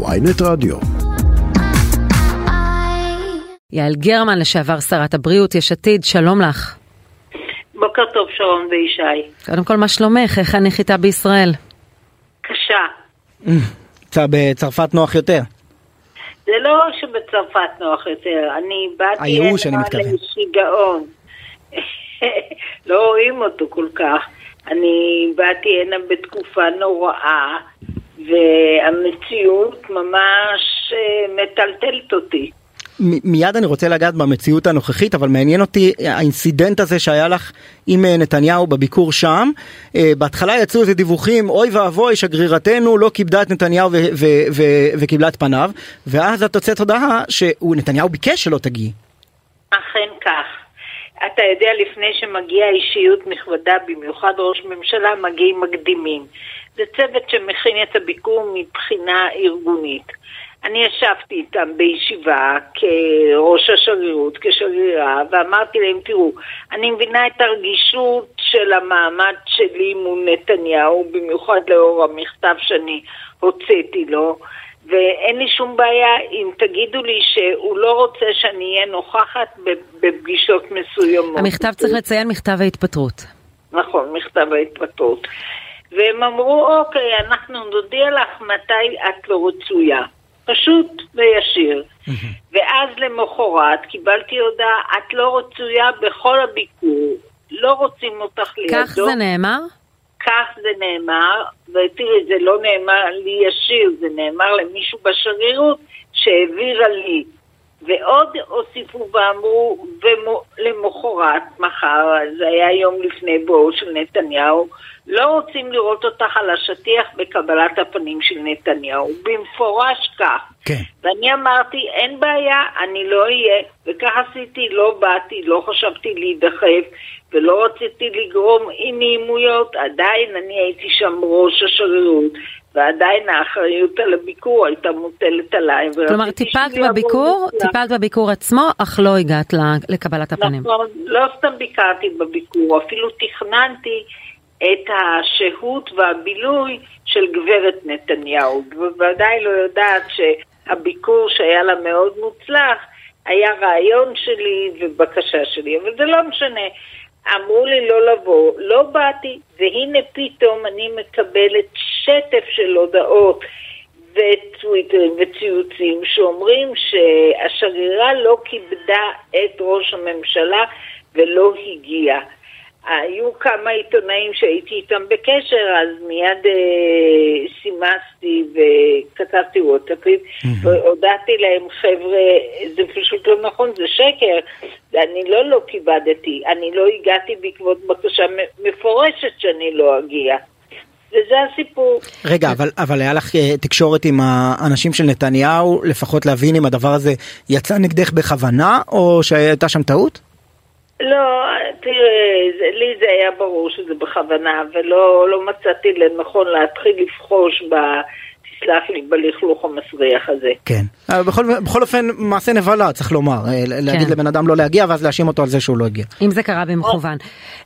ויינט רדיו. יעל גרמן, לשעבר שרת הבריאות, יש עתיד, שלום לך. בוקר טוב שרון וישי. קודם כל, מה שלומך? איך הנחיתה בישראל? קשה. צ- בצרפת נוח יותר. זה לא שבצרפת נוח יותר, אני באתי הייאוש, אני הנה מתכוון. לשיגעון. לא רואים אותו כל כך. אני באתי הנה בתקופה נוראה, והמציאות ממש אה, מטלטלת אותי. מיד אני רוצה לגעת במציאות הנוכחית אבל מעניין אותי האינסידנט הזה שהיה לך עם אה, נתניהו בביקור שם. אה, בהתחלה יצאו איזה דיווחים אוי ואבוי שגרירתנו לא כיבדה את נתניהו ו- ו- ו- וקיבלה את פניו ואז את הוצאת הודעה שנתניהו ביקש שלא תגיעי. אכן כך. אתה יודע, לפני שמגיעה אישיות נכבדה, במיוחד ראש ממשלה, מגיעים מקדימים. זה צוות שמכין את הביקור מבחינה ארגונית. אני ישבתי איתם בישיבה כראש השגרירות, כשגרירה, ואמרתי להם, תראו, אני מבינה את הרגישות של המעמד שלי מול נתניהו, במיוחד לאור המכתב שאני הוצאתי לו, ואין לי שום בעיה אם תגידו לי שהוא לא רוצה שאני אהיה נוכחת בפגישות מסוימות. המכתב צריך לציין מכתב ההתפטרות. נכון, מכתב ההתפטרות. והם אמרו, אוקיי, אנחנו נודיע לך מתי את לא רצויה. פשוט וישיר. ואז למחרת קיבלתי הודעה, את לא רצויה בכל הביקור, לא רוצים אותך לידו. כך זה נאמר? כך זה נאמר, ותראי, זה לא נאמר לי ישיר, זה נאמר למישהו בשגרירות שהעבירה לי. ועוד הוסיפו ואמרו, ולמחרת, מחר, זה היה יום לפני בואו של נתניהו, לא רוצים לראות אותך על השטיח בקבלת הפנים של נתניהו, במפורש כך. כן. ואני אמרתי, אין בעיה, אני לא אהיה, וכך עשיתי, לא באתי, לא חשבתי להידחף, ולא רציתי לגרום אי נעימויות, עדיין אני הייתי שם ראש השגרירות, ועדיין האחריות על הביקור הייתה מוטלת עליי. כלומר, טיפלת בביקור. טיפלת בביקור עצמו, אך לא הגעת לקבלת הפנים. נכון, לא סתם ביקרתי בביקור, אפילו תכננתי את השהות והבילוי של גברת נתניהו. בוודאי לא יודעת שהביקור שהיה לה מאוד מוצלח היה רעיון שלי ובקשה שלי, אבל זה לא משנה. אמרו לי לא לבוא, לא באתי, והנה פתאום אני מקבלת שטף של הודעות וטוויטרים וציוצים שאומרים שהשגרירה לא כיבדה את ראש הממשלה ולא הגיעה. היו כמה עיתונאים שהייתי איתם בקשר, אז מיד אה, סימסתי וכתבתי וואטסאפים, והודעתי להם, חבר'ה, זה פשוט לא נכון, זה שקר, אני לא לא כיבדתי, אני לא הגעתי בעקבות בקשה מפורשת שאני לא אגיע. וזה הסיפור. רגע אבל אבל היה לך אה, תקשורת עם האנשים של נתניהו לפחות להבין אם הדבר הזה יצא נגדך בכוונה או שהייתה שם טעות? לא, תראה, זה, לי זה היה ברור שזה בכוונה, ולא לא מצאתי לנכון להתחיל לבחוש ב... תסלח לי, בלכלוך המסריח הזה. כן. אבל בכל, בכל אופן מעשה נבלה צריך לומר אה, להגיד כן. לבן אדם לא להגיע ואז להאשים אותו על זה שהוא לא הגיע. אם זה קרה במכוון.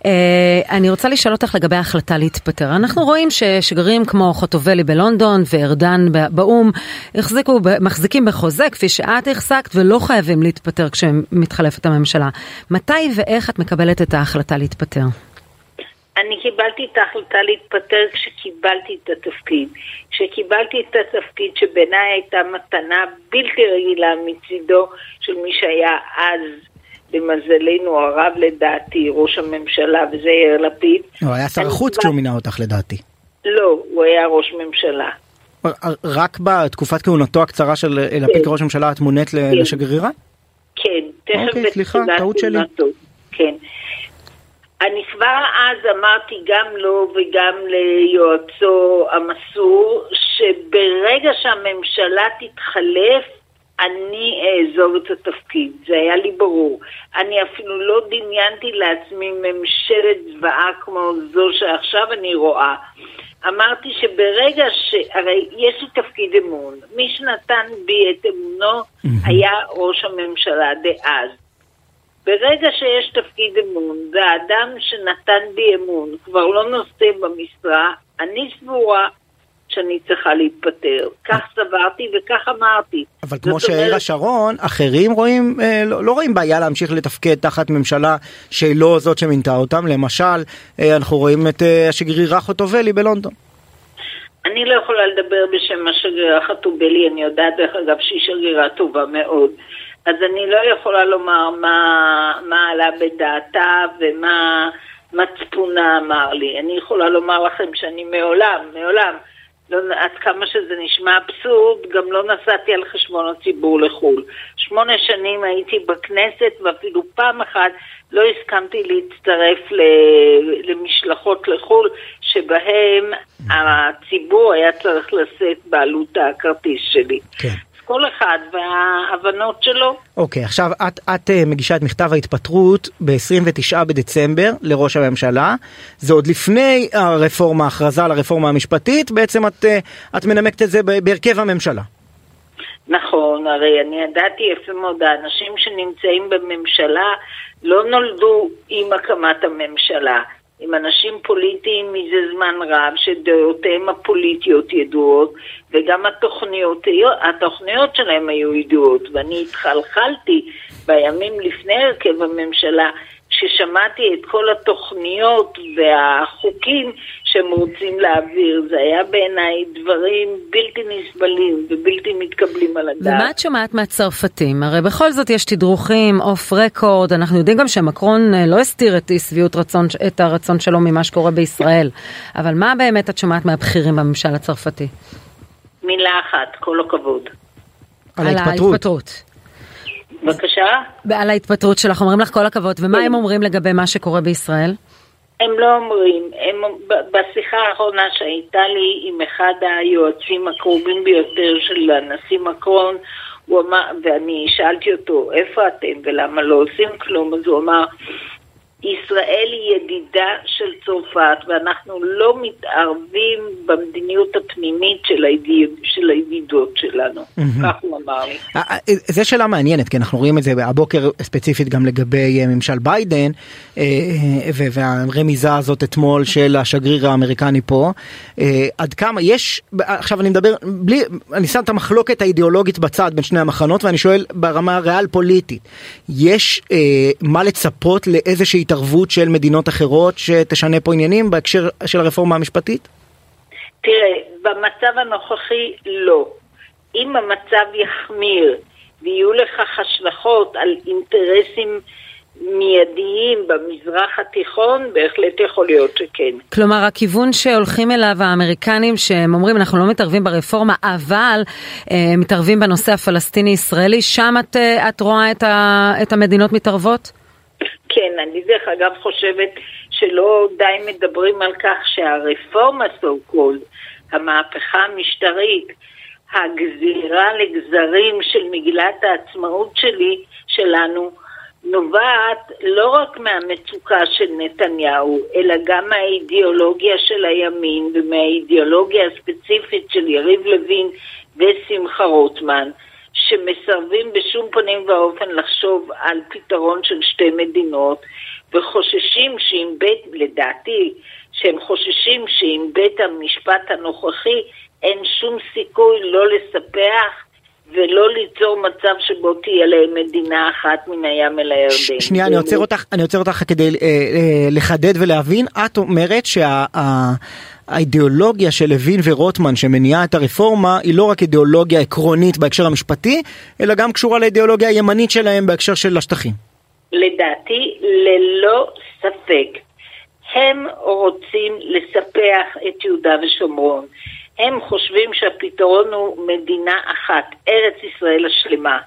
אה, אני רוצה לשאול אותך לגבי ההחלטה להתפטר. אנחנו רואים ששגרירים כמו חוטובלי בלונדון וארדן באו"ם החזיקו, מחזיקים בחוזה כפי שאת החזקת ולא חייבים להתפטר כשמתחלפת הממשלה. מתי ואיך את מקבלת את ההחלטה להתפטר? אני קיבלתי את ההחלטה להתפטר כשקיבלתי את התפקיד. כשקיבלתי את התפקיד שבעיניי הייתה מתנה בלתי רגילה מצידו של מי שהיה אז, למזלנו הרב לדעתי, ראש הממשלה, וזה יאיר לפיד. הוא היה שר החוץ כשהוא מינה אותך לדעתי. לא, הוא היה ראש ממשלה. רק בתקופת כהונתו הקצרה של אה, לפיד כראש ממשלה את מונית כן. לשגרירה? כן, תכף אוקיי, סליחה, טעות שלי. כן. אני כבר אז אמרתי גם לו וגם ליועצו המסור, שברגע שהממשלה תתחלף, אני אעזוב את התפקיד, זה היה לי ברור. אני אפילו לא דמיינתי לעצמי ממשלת זוועה כמו זו שעכשיו אני רואה. אמרתי שברגע ש... הרי יש לי תפקיד אמון. מי שנתן בי את אמונו היה ראש הממשלה דאז. ברגע שיש תפקיד אמון, והאדם שנתן בי אמון כבר לא נושא במשרה, אני סבורה שאני צריכה להתפטר. כך סברתי וכך אמרתי. אבל כמו שהעירה שרון, אחרים רואים, אה, לא, לא רואים בעיה להמשיך לתפקד תחת ממשלה שהיא לא זאת שמינתה אותם. למשל, אה, אנחנו רואים את אה, השגרירה חוטובלי בלונדון. אני לא יכולה לדבר בשם השגרירה חוטובלי, אני יודעת דרך אגב שהיא שגרירה טובה מאוד. אז אני לא יכולה לומר מה, מה עלה בדעתה ומה מצפונה אמר לי. אני יכולה לומר לכם שאני מעולם, מעולם, לא, עד כמה שזה נשמע אבסורד, גם לא נסעתי על חשבון הציבור לחו"ל. שמונה שנים הייתי בכנסת ואפילו פעם אחת לא הסכמתי להצטרף למשלחות לחו"ל שבהם הציבור היה צריך לשאת בעלות הכרטיס שלי. כן. כל אחד וההבנות שלו. אוקיי, okay, עכשיו את, את uh, מגישה את מכתב ההתפטרות ב-29 בדצמבר לראש הממשלה. זה עוד לפני הרפורמה, ההכרזה על הרפורמה המשפטית, בעצם את, uh, את מנמקת את זה בהרכב הממשלה. נכון, הרי אני ידעתי יפה מאוד, האנשים שנמצאים בממשלה לא נולדו עם הקמת הממשלה. עם אנשים פוליטיים מזה זמן רב, שדעותיהם הפוליטיות ידועות, וגם התוכניות, התוכניות שלהם היו ידועות, ואני התחלחלתי בימים לפני הרכב הממשלה, כששמעתי את כל התוכניות והחוקים שהם רוצים להעביר. זה היה בעיניי דברים בלתי נסבלים ובלתי מתקבלים על הדעת. ומה את שומעת מהצרפתים? הרי בכל זאת יש תדרוכים, אוף רקורד, אנחנו יודעים גם שמקרון אה, לא הסתיר את אי שביעות רצון, את הרצון שלו ממה שקורה בישראל. אבל מה באמת את שומעת מהבכירים בממשל הצרפתי? מילה אחת, כל הכבוד. על ההתפטרות. בבקשה? על ההתפטרות שלך, אומרים לך כל הכבוד, ומה הם אומרים לגבי מה שקורה בישראל? הם לא אומרים, הם, בשיחה האחרונה שהייתה לי עם אחד היועצים הקרובים ביותר של הנשיא מקרון, הוא אמר, ואני שאלתי אותו, איפה אתם ולמה לא עושים כלום? אז הוא אמר, ישראל היא ידידה של צרפת ואנחנו לא מתערבים במדיניות הפנימית של, הידיד, של הידידות שלנו. כך הוא אמר לי. אה, אה, זו שאלה מעניינת, כי אנחנו רואים את זה הבוקר ספציפית גם לגבי אה, ממשל ביידן והרמיזה הזאת אתמול של השגריר האמריקני פה. עד כמה יש, עכשיו אני מדבר, בלי, אני שם את המחלוקת האידיאולוגית בצד בין שני המחנות ואני שואל ברמה הריאל פוליטית, יש מה לצפות לאיזושהי התערבות של מדינות אחרות שתשנה פה עניינים בהקשר של הרפורמה המשפטית? תראה, במצב הנוכחי לא. אם המצב יחמיר ויהיו לכך השלכות על אינטרסים מיידיים במזרח התיכון, בהחלט יכול להיות שכן. כלומר, הכיוון שהולכים אליו האמריקנים, שהם אומרים, אנחנו לא מתערבים ברפורמה, אבל אה, מתערבים בנושא הפלסטיני-ישראלי, שם את, אה, את רואה את, ה, את המדינות מתערבות? כן, אני דרך אגב חושבת שלא די מדברים על כך שהרפורמה so called, המהפכה המשטרית, הגזירה לגזרים של מגילת העצמאות שלי, שלנו, נובעת לא רק מהמצוקה של נתניהו, אלא גם מהאידיאולוגיה של הימין ומהאידיאולוגיה הספציפית של יריב לוין ושמחה רוטמן. שמסרבים בשום פנים ואופן לחשוב על פתרון של שתי מדינות וחוששים שאם בית, לדעתי, שהם חוששים שאם בית המשפט הנוכחי אין שום סיכוי לא לספח ולא ליצור מצב שבו תהיה להם מדינה אחת מן הים אל הירדן. שנייה, אני עוצר אותך, אני עוצר אותך כדי אה, אה, לחדד ולהבין. את אומרת שה... האידיאולוגיה של לוין ורוטמן שמניעה את הרפורמה היא לא רק אידיאולוגיה עקרונית בהקשר המשפטי, אלא גם קשורה לאידיאולוגיה הימנית שלהם בהקשר של השטחים. לדעתי, ללא ספק, הם רוצים לספח את יהודה ושומרון. הם חושבים שהפתרון הוא מדינה אחת, ארץ ישראל השלמה.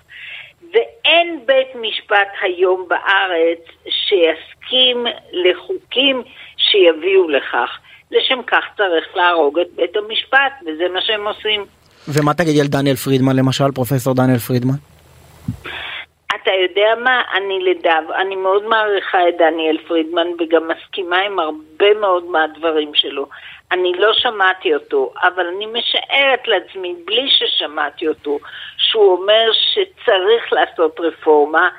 ואין בית משפט היום בארץ שיסכים לחוקים שיביאו לכך. לשם כך צריך להרוג את בית המשפט, וזה מה שהם עושים. ומה תגידי על דניאל פרידמן למשל, פרופסור דניאל פרידמן? אתה יודע מה, אני לדב, אני מאוד מעריכה את דניאל פרידמן וגם מסכימה עם הרבה מאוד מהדברים שלו. אני לא שמעתי אותו, אבל אני משערת לעצמי, בלי ששמעתי אותו, שהוא אומר שצריך לעשות רפורמה,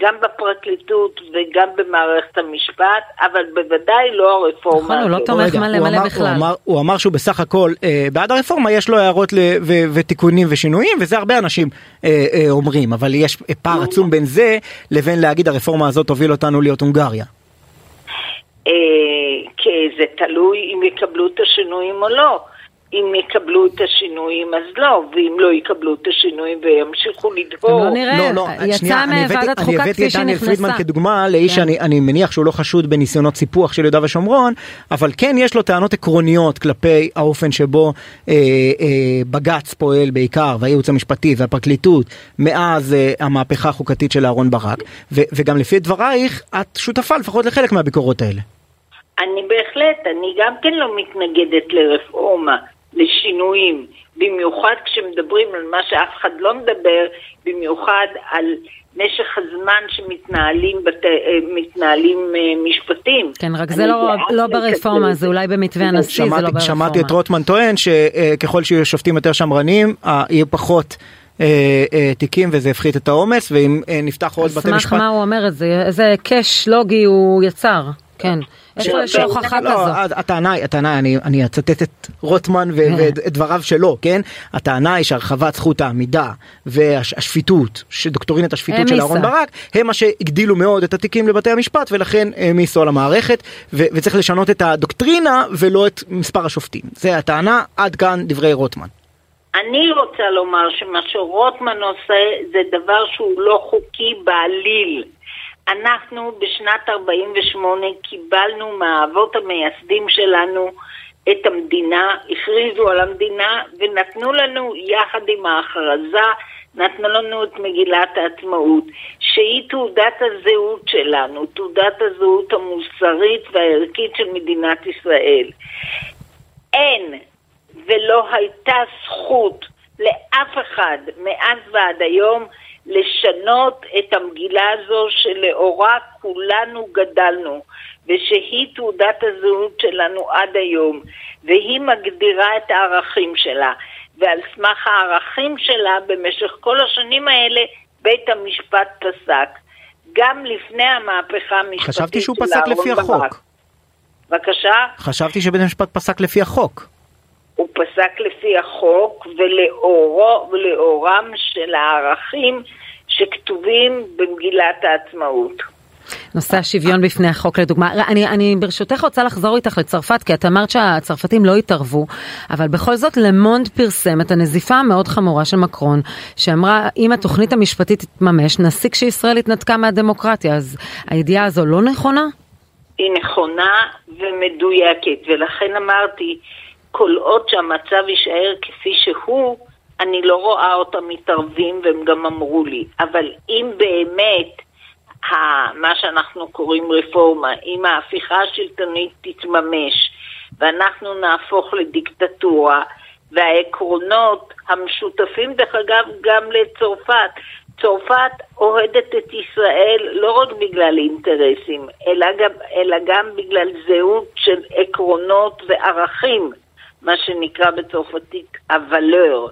גם בפרקליטות וגם במערכת המשפט, אבל בוודאי לא הרפורמה. נכון, הוא לא תומך מלא מלא בכלל. הוא אמר, הוא אמר שהוא בסך הכל אה, בעד הרפורמה, יש לו הערות ותיקונים ושינויים, וזה הרבה אנשים אה, אה, אומרים, אבל יש פער עצום בין זה לבין להגיד הרפורמה הזאת תוביל אותנו להיות הונגריה. אה, כי זה תלוי אם יקבלו את השינויים או לא. אם יקבלו את השינויים אז לא, ואם לא יקבלו את השינויים וימשיכו לדהור. לא נראה, לא, לא, יצא מוועדת חוקה כפי שנכנסה. אני הבאתי את דניאל פרידמן כדוגמה לאיש כן. שאני מניח שהוא לא חשוד בניסיונות סיפוח של יהודה ושומרון, אבל כן יש לו טענות עקרוניות כלפי האופן שבו אה, אה, בג"ץ פועל בעיקר, והייעוץ המשפטי והפרקליטות, מאז אה, המהפכה החוקתית של אהרן ברק, ו, וגם לפי דברייך, את שותפה לפחות לחלק מהביקורות האלה. אני בהחלט, אני גם כן לא מתנגדת לרפורמה. לשינויים, במיוחד כשמדברים על מה שאף אחד לא מדבר, במיוחד על משך הזמן שמתנהלים בת... אה, מתנהלים אה, משפטים. כן, רק זה לא, לא ברפורמה, זה אולי במתווה הנשיא, זה לא ברפורמה. שמעתי את רוטמן טוען שככל שיהיו שופטים יותר שמרנים, יהיו פחות... אה, אה, תיקים וזה הפחית את העומס ואם אה, נפתח עוד בתי משפט. על סמך מה הוא אומר את זה? איזה קאש לוגי הוא יצר, כן. איפה יש הוכחה לא, כזו? הטענה היא, הטענה, אני, אני אצטט את רוטמן ואת דבריו שלו, כן? הטענה היא שהרחבת זכות העמידה והשפיטות, דוקטורינת השפיטות של אהרן ברק, הם מה שהגדילו מאוד את התיקים לבתי המשפט ולכן העמיסו על המערכת וצריך לשנות את הדוקטרינה ולא את מספר השופטים. זה הטענה, עד כאן דברי רוטמן. אני רוצה לומר שמה שרוטמן עושה זה דבר שהוא לא חוקי בעליל. אנחנו בשנת 48' קיבלנו מהאבות המייסדים שלנו את המדינה, הכריזו על המדינה ונתנו לנו יחד עם ההכרזה, נתנו לנו את מגילת העצמאות, שהיא תעודת הזהות שלנו, תעודת הזהות המוסרית והערכית של מדינת ישראל. אין ולא הייתה זכות לאף אחד מאז ועד היום לשנות את המגילה הזו שלאורה כולנו גדלנו ושהיא תעודת הזהות שלנו עד היום והיא מגדירה את הערכים שלה ועל סמך הערכים שלה במשך כל השנים האלה בית המשפט פסק גם לפני המהפכה המשפטית חשבתי שהוא פסק לפי החוק. בבקשה? חשבתי שבית המשפט פסק לפי החוק. הוא פסק לפי החוק ולאורו, ולאורם של הערכים שכתובים במגילת העצמאות. נושא השוויון בפני החוק לדוגמה. אני, אני ברשותך רוצה לחזור איתך לצרפת, כי את אמרת שהצרפתים לא התערבו, אבל בכל זאת למונד פרסם את הנזיפה המאוד חמורה של מקרון, שאמרה אם התוכנית המשפטית תתממש, נסיק שישראל התנתקה מהדמוקרטיה, אז הידיעה הזו לא נכונה? היא נכונה ומדויקת, ולכן אמרתי, כל עוד שהמצב יישאר כפי שהוא, אני לא רואה אותם מתערבים והם גם אמרו לי. אבל אם באמת מה שאנחנו קוראים רפורמה, אם ההפיכה השלטונית תתממש ואנחנו נהפוך לדיקטטורה והעקרונות המשותפים דרך אגב גם לצרפת, צרפת אוהדת את ישראל לא רק בגלל אינטרסים, אלא גם, אלא גם בגלל זהות של עקרונות וערכים. מה שנקרא בצרפתית הוולר.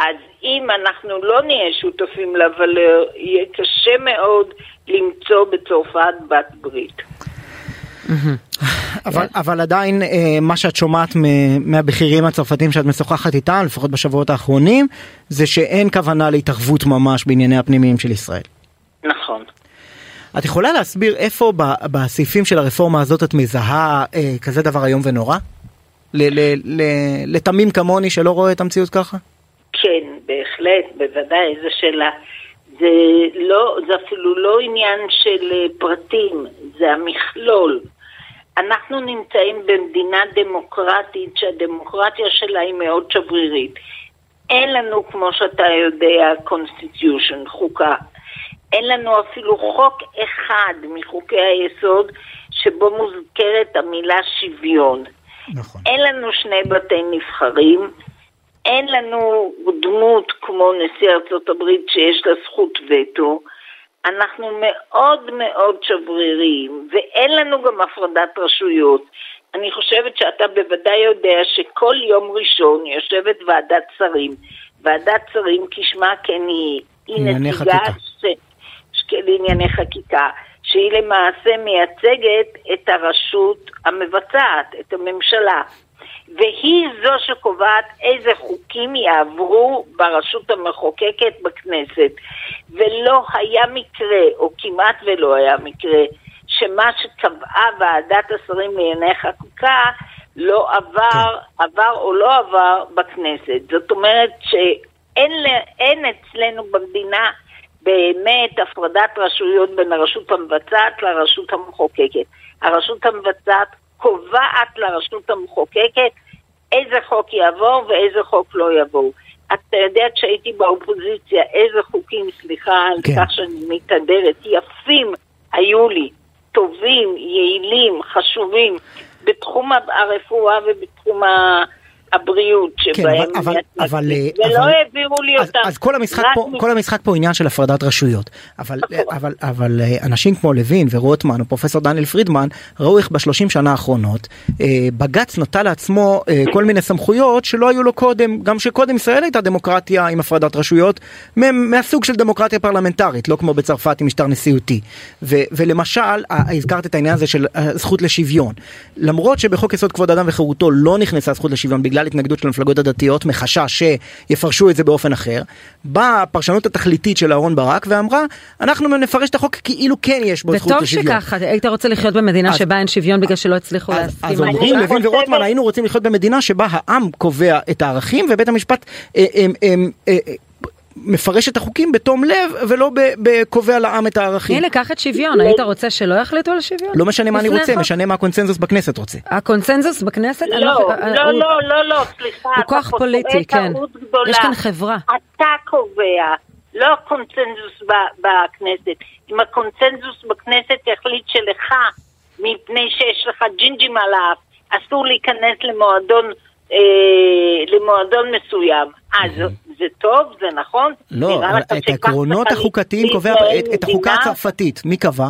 אז אם אנחנו לא נהיה שותפים לוולר, יהיה קשה מאוד למצוא בצרפת בת ברית. אבל, אבל עדיין אה, מה שאת שומעת מהבכירים הצרפתים שאת משוחחת איתם, לפחות בשבועות האחרונים, זה שאין כוונה להתערבות ממש בענייני הפנימיים של ישראל. נכון. את יכולה להסביר איפה בסעיפים של הרפורמה הזאת את מזהה אה, כזה דבר איום ונורא? לתמים כמוני שלא רואה את המציאות ככה? כן, בהחלט, בוודאי, זו שאלה. זה, לא, זה אפילו לא עניין של אה, פרטים, זה המכלול. אנחנו נמצאים במדינה דמוקרטית שהדמוקרטיה שלה היא מאוד שברירית. אין לנו, כמו שאתה יודע, constitution, חוקה. אין לנו אפילו חוק אחד מחוקי היסוד שבו מוזכרת המילה שוויון. נכון. אין לנו שני בתי נבחרים, אין לנו דמות כמו נשיא ארצות הברית שיש לה זכות וטו, אנחנו מאוד מאוד שבריריים, ואין לנו גם הפרדת רשויות. אני חושבת שאתה בוודאי יודע שכל יום ראשון יושבת ועדת שרים. ועדת שרים, כשמה כן היא, היא נציגה, ש... לענייני חקיקה, שהיא למעשה מייצגת את הרשות המבצעת, את הממשלה. והיא זו שקובעת איזה חוקים יעברו ברשות המחוקקת בכנסת. ולא היה מקרה, או כמעט ולא היה מקרה, שמה שקבעה ועדת השרים לענייני חקיקה לא עבר, כן. עבר או לא עבר בכנסת. זאת אומרת שאין אצלנו במדינה באמת הפרדת רשויות בין הרשות המבצעת לרשות המחוקקת. הרשות המבצעת קובעת לרשות המחוקקת איזה חוק יעבור ואיזה חוק לא יעבור. אתה יודע כשהייתי באופוזיציה איזה חוקים, סליחה על כן. כך שאני מתהדרת, יפים היו לי, טובים, יעילים, חשובים, בתחום הרפואה ובתחום ה... הבריאות כן, שבהם... כן, אבל... אבל, ולא אבל, העבירו לי אז, אותם. אז כל המשחק, פה, מ... כל המשחק פה עניין של הפרדת רשויות. אבל, נכון. אבל, אבל אה, אנשים כמו לוין ורוטמן או פרופסור דניאל פרידמן ראו איך בשלושים שנה האחרונות אה, בג"ץ נטל לעצמו אה, כל מיני סמכויות שלא היו לו קודם, גם שקודם ישראל הייתה דמוקרטיה עם הפרדת רשויות מהסוג של דמוקרטיה פרלמנטרית, לא כמו בצרפת עם משטר נשיאותי. ו, ולמשל, הזכרת את העניין הזה של זכות לשוויון. למרות שבחוק יסוד כבוד אדם וחירותו לא נכנסה זכות לשוויון בגלל בגלל התנגדות של המפלגות הדתיות מחשש שיפרשו את זה באופן אחר, באה הפרשנות התכליתית של אהרן ברק ואמרה, אנחנו נפרש את החוק כאילו כן יש בו זכות לשוויון. וטוב שככה, היית רוצה לחיות במדינה שבה אין שוויון בגלל שלא הצליחו להסכים. אז אומרים לוין ורוטמן, היינו רוצים לחיות במדינה שבה העם קובע את הערכים ובית המשפט אה, אה, אה, מפרש את החוקים בתום לב ולא בקובע לעם את הערכים. הנה, קח את שוויון, היית רוצה שלא יחליטו על שוויון? לא משנה מה אני רוצה, משנה מה הקונצנזוס בכנסת רוצה. הקונצנזוס בכנסת? לא, לא, לא, לא, לא, סליחה. הוא כוח פוליטי, כן. יש כאן חברה. אתה קובע, לא הקונצנזוס בכנסת. אם הקונצנזוס בכנסת יחליט שלך, מפני שיש לך ג'ינג'ים על האף, אסור להיכנס למועדון אה, למועדון מסוים. אז זה טוב, זה נכון? לא, את העקרונות החוקתיים קובע, את החוקה הצרפתית, מי קבע?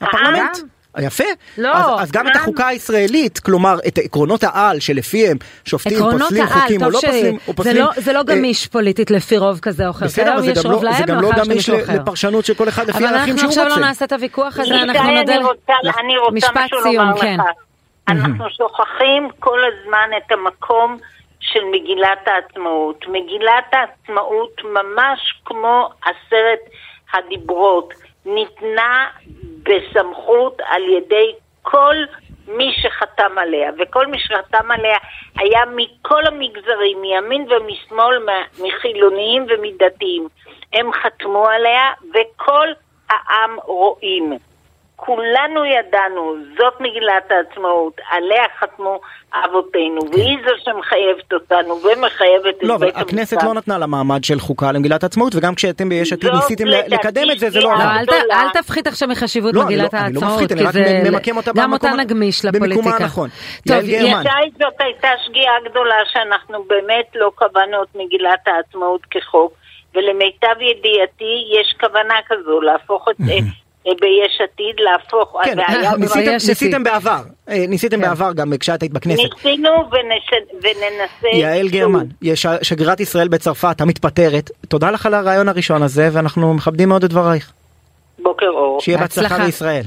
הפרלמנט. יפה. לא. אז, אז גם את החוקה הישראלית, כלומר את עקרונות העל שלפיהם שופטים פוסלים חוקים או לא פוסלים. או פוסלים זה, לא, זה לא גמיש אה, פוליטית לפי רוב כזה או אחר. בסדר, אבל זה גם לא, זה גם לא גמיש לפרשנות של כל אחד לפי הערכים שהוא רוצה. אבל אנחנו עכשיו לא נעשה את הוויכוח הזה, אנחנו נודה... אני רוצה משהו לומר לך. כן. אנחנו שוכחים כל הזמן את המקום של מגילת העצמאות. מגילת העצמאות, ממש כמו עשרת הדיברות, ניתנה בסמכות על ידי כל מי שחתם עליה, וכל מי שחתם עליה היה מכל המגזרים, מימין ומשמאל, מחילוניים ומדתיים. הם חתמו עליה, וכל העם רואים. כולנו ידענו, זאת מגילת העצמאות, עליה חתמו אבותינו, כן. והיא זו שמחייבת אותנו ומחייבת לא, את בית המשפט. לא, אבל הכנסת לא נתנה לה מעמד של חוקה למגילת העצמאות, וגם כשאתם ביש עתיד ניסיתם לקדם את זה, זה לא עבר. לא, אל תפחית עכשיו מחשיבות לא, מגילת לא, העצמאות, לא, אני לא מפחית, אני רק ממקם אותה גם אותה נגמיש לפוליטיקה. במקומה הנכון. יעל גרמן. זאת הייתה שגיאה גדולה שאנחנו באמת לא קבענו את מגילת העצמאות כחוק. ולמיטב ידיעתי יש כוונה כזו להפוך את ביש עתיד להפוך. כן, ניסיתם, ניסיתם בעבר, אה, ניסיתם כן. בעבר גם כשאת היית בכנסת. ניסינו ונש... וננסה. יעל גרמן, יש שגרירת ישראל בצרפת המתפטרת, תודה לך על הרעיון הראשון הזה ואנחנו מכבדים מאוד את דברייך. בוקר אור. שיהיה בהצלחה לישראל.